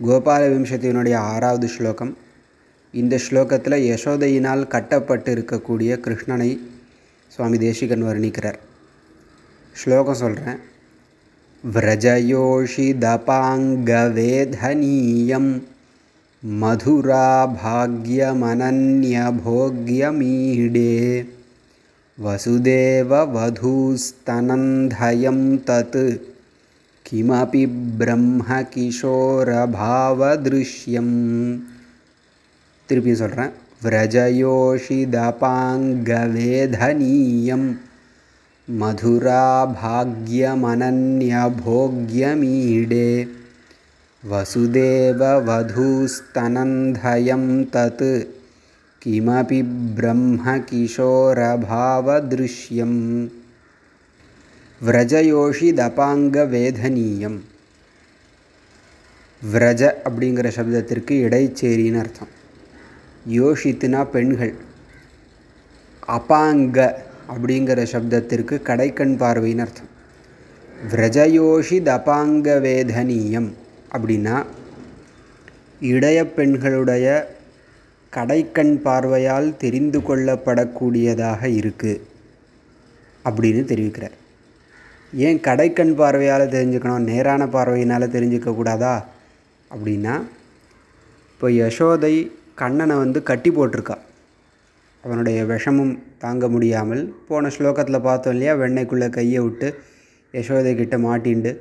கோபால விம்சதியினுடைய ஆறாவது ஸ்லோகம் இந்த ஸ்லோகத்தில் யசோதையினால் கட்டப்பட்டு இருக்கக்கூடிய கிருஷ்ணனை சுவாமி தேசிகன் வர்ணிக்கிறார் ஸ்லோகம் சொல்கிறேன் व्रजयोषिदपाङ्गवेधनीयं मधुराभाग्यमनन्यभोग्यमीडे वसुदेववधूस्तनन्धयं तत् किमपि ब्रह्मकिशोरभावदृश्यम् திருப்பியும் சொல்கிறேன் व्रजयोषिदपाङ्गवेधनीयं मधुराभाग्यमनन्यभोग्यमीडे वसुदेववधूस्तनन्धयं तत् किमपि ब्रह्मकिशोरभावदृश्यम् விரஜயோஷிதபாங்கவேதனீயம் விரஜ அப்படிங்கிற சப்தத்திற்கு இடைச்சேரின்னு அர்த்தம். யோஷித்துனா பெண்கள். அபாங்க அப்படிங்கிற சப்தத்திற்கு கடைக்கண் பார்வைன்னு அர்த்தம். விரஜயோஷித் வேதனீயம் அப்படின்னா இடைய பெண்களுடைய கடைக்கண் பார்வையால் தெரிந்து கொள்ளப்படக்கூடியதாக இருக்குது அப்படின்னு தெரிவிக்கிறார். ஏன் கடைக்கண் பார்வையால் தெரிஞ்சுக்கணும் நேரான பார்வையினால் தெரிஞ்சுக்கக்கூடாதா அப்படின்னா இப்போ யசோதை கண்ணனை வந்து கட்டி போட்டிருக்கா. அவனுடைய விஷமும் தாங்க முடியாமல் போன ஸ்லோகத்தில் பார்த்தோம் இல்லையா வெண்ணெய்க்குள்ளே கையை விட்டு யசோதை கிட்ட மாட்டிண்டு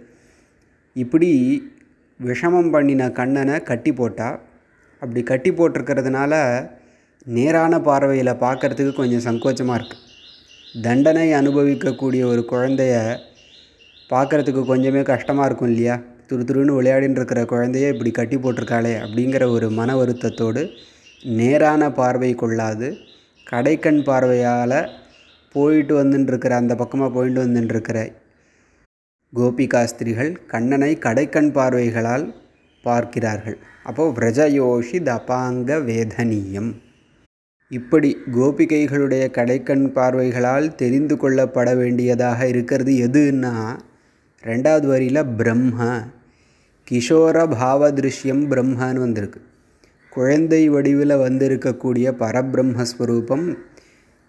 இப்படி விஷமம் பண்ணின கண்ணனை கட்டி போட்டா. அப்படி கட்டி போட்டிருக்கிறதுனால நேரான பார்வையில் பார்க்குறதுக்கு கொஞ்சம் சங்கோச்சமாக இருக்குது தண்டனை அனுபவிக்கக்கூடிய ஒரு குழந்தைய பார்க்குறதுக்கு கொஞ்சமே கஷ்டமாக இருக்கும் இல்லையா? துரு துருன்னு விளையாடின்னு இருக்கிற குழந்தைய இப்படி கட்டி போட்டிருக்காளே அப்படிங்கிற ஒரு மன வருத்தத்தோடு நேரான பார்வை கொள்ளாது. கடைக்கண் பார்வையால் போயிட்டு வந்துட்டுருக்கிற அந்த பக்கமாக போயிட்டு வந்துட்டுருக்கிற கோபிகாஸ்திரிகள் கண்ணனை கடைக்கண் பார்வைகளால் பார்க்கிறார்கள். அப்போது விரஜயோஷி தபாங்க வேதனீயம். இப்படி கோபிகைகளுடைய கடைக்கண் பார்வைகளால் தெரிந்து கொள்ளப்பட வேண்டியதாக இருக்கிறது எதுன்னா ரெண்டாவது வரியில் பிரம்ம கிஷோர பாவ பிரம்மான்னு வந்திருக்கு. குழந்தை வடிவில் வந்திருக்கக்கூடிய பரபிரம்மஸ்வரூபம்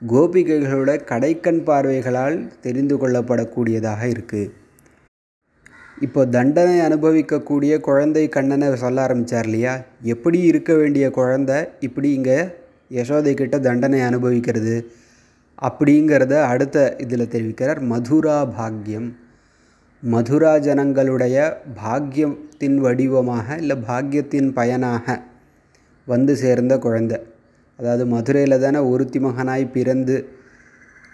கோபிகைகளோட கடைக்கண் பார்வைகளால் தெரிந்து கொள்ளப்படக்கூடியதாக இருக்குது இப்போ தண்டனை அனுபவிக்கக்கூடிய குழந்தை கண்ணனை சொல்ல ஆரம்பித்தார் இல்லையா? எப்படி இருக்க வேண்டிய குழந்தை இப்படி இங்கே யசோதை கிட்ட தண்டனை அனுபவிக்கிறது அப்படிங்கிறத அடுத்த இதில் தெரிவிக்கிறார். மதுரா பாக்யம். மதுரா ஜனங்களுடைய பாக்கியத்தின் வடிவமாக இல்லை பாக்கியத்தின் பயனாக வந்து சேர்ந்த குழந்தை. அதாவது மதுரையில் தானே ஒருத்தி மகனாய் பிறந்து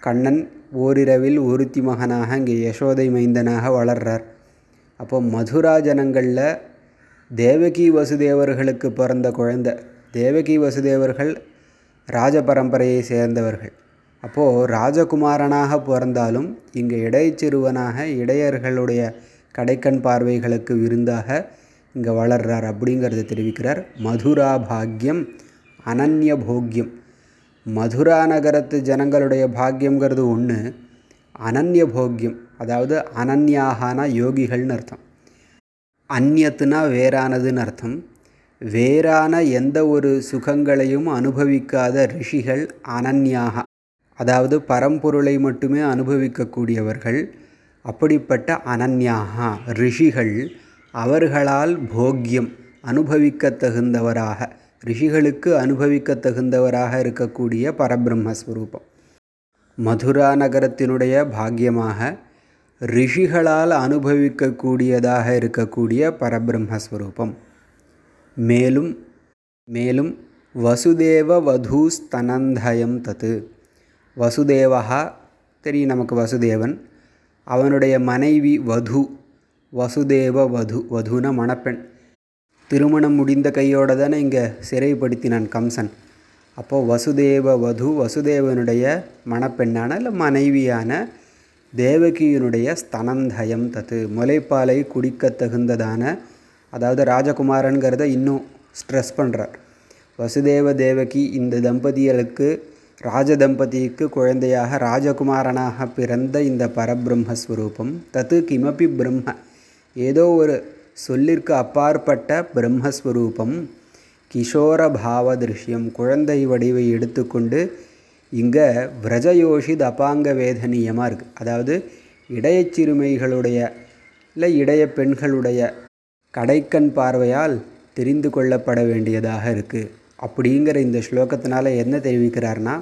கண்ணன் ஓரிரவில் ஒருத்தி மகனாக இங்கே யசோதை மைந்தனாக வளர்றார். அப்போ மதுரா ஜனங்களில் தேவகி வசுதேவர்களுக்கு பிறந்த குழந்தை. தேவகி வசுதேவர்கள் ராஜ பரம்பரையை சேர்ந்தவர்கள். அப்போது ராஜகுமாரனாக பிறந்தாலும் இங்கே இடைச்சிறுவனாக இடையர்களுடைய கடைக்கண் பார்வைகளுக்கு விருந்தாக இங்கே வளர்றார் அப்படிங்கிறத தெரிவிக்கிறார். மதுரா பாக்யம் அனன்ய போக்கியம் மதுரா நகரத்து ஜனங்களுடைய பாக்கியங்கிறது ஒன்று அனன்ய போக்கியம் அதாவது அனன்யாகான யோகிகள்னு அர்த்தம். அந்நியத்துனா வேறானதுன்னு அர்த்தம். வேறான எந்த ஒரு சுகங்களையும் அனுபவிக்காத ரிஷிகள் அனன்யாக அதாவது பரம்பொருளை மட்டுமே அனுபவிக்கக்கூடியவர்கள் அப்படிப்பட்ட அனன்யாகா ரிஷிகள் அவர்களால் போக்கியம் அனுபவிக்க தகுந்தவராக ரிஷிகளுக்கு அனுபவிக்க தகுந்தவராக இருக்கக்கூடிய பரபிரம்மஸ்வரூபம். மதுரா நகரத்தினுடைய பாக்கியமாக ரிஷிகளால் அனுபவிக்கக்கூடியதாக இருக்கக்கூடிய பரபிரம்மஸ்வரூபம். மேலும் மேலும் வசுதேவ வதூஸ்தனந்தயம் தத்து வசுதேவா தெரியும் நமக்கு வசுதேவன். அவனுடைய மனைவி வது வசுதேவ வது வதுனா மணப்பெண். திருமணம் முடிந்த கையோடு தானே இங்கே சிறைப்படுத்தினான் கம்சன். அப்போது வசுதேவ வது வசுதேவனுடைய மணப்பெண்ணான இல்லை மனைவியான தேவகியினுடைய ஸ்தனந்தயம் தத்து முலைப்பாலை குடிக்க தகுந்ததான அதாவது ராஜகுமாரனுங்கிறத இன்னும் ஸ்ட்ரெஸ் பண்ணுறார் வசுதேவ தேவகி இந்த தம்பதிகளுக்கு ராஜதம்பதிக்கு குழந்தையாக ராஜகுமாரனாக பிறந்த இந்த பரபிரம்மஸ்வரூபம் தத்து கிமபி பிரம்ம. ஏதோ ஒரு சொல்லிற்கு அப்பாற்பட்ட பிரம்மஸ்வரூபம். கிஷோர பாவ திருஷ்யம் குழந்தை வடிவை எடுத்துக்கொண்டு இங்கே விரஜயோஷித் அபாங்க வேதனீயமாக இருக்குது அதாவது இடையச்சிறுமைகளுடைய இல்லை இடைய பெண்களுடைய கடைக்கண் பார்வையால் தெரிந்து கொள்ளப்பட வேண்டியதாக இருக்குது அப்படிங்கிற இந்த ஸ்லோகத்தினால் என்ன தெரிவிக்கிறார்னா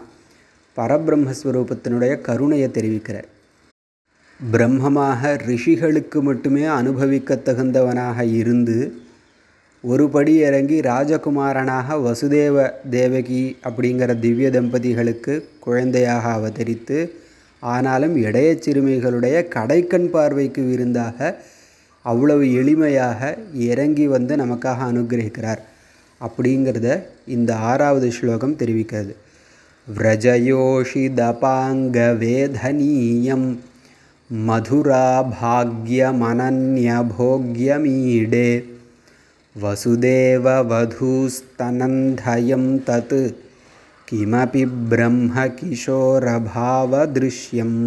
பரபிரம்மஸ்வரூபத்தினுடைய கருணையை தெரிவிக்கிறார். பிரம்மமாக ரிஷிகளுக்கு மட்டுமே அனுபவிக்க தகுந்தவனாக இருந்து ஒரு படி இறங்கி ராஜகுமாரனாக வசுதேவ தேவகி அப்படிங்கிற திவ்ய தம்பதிகளுக்கு குழந்தையாக அவதரித்து ஆனாலும் இடைய சிறுமிகளுடைய கடைக்கண் பார்வைக்கு விருந்தாக அவ்வளவு எளிமையாக இறங்கி வந்து நமக்காக அனுகிரகிக்கிறார். அப்படிங்கிறத இந்த ஆறாவது ஸ்லோகம் தெரிவிக்கிறது விரஜயோஷிதபாங்க வேதனீயம் मधुराभाग्यमनन्यभोग्यमीडे वसुदेववधूस्तनन्धयं तत् किमपि ब्रह्मकिशोरभावदृश्यम्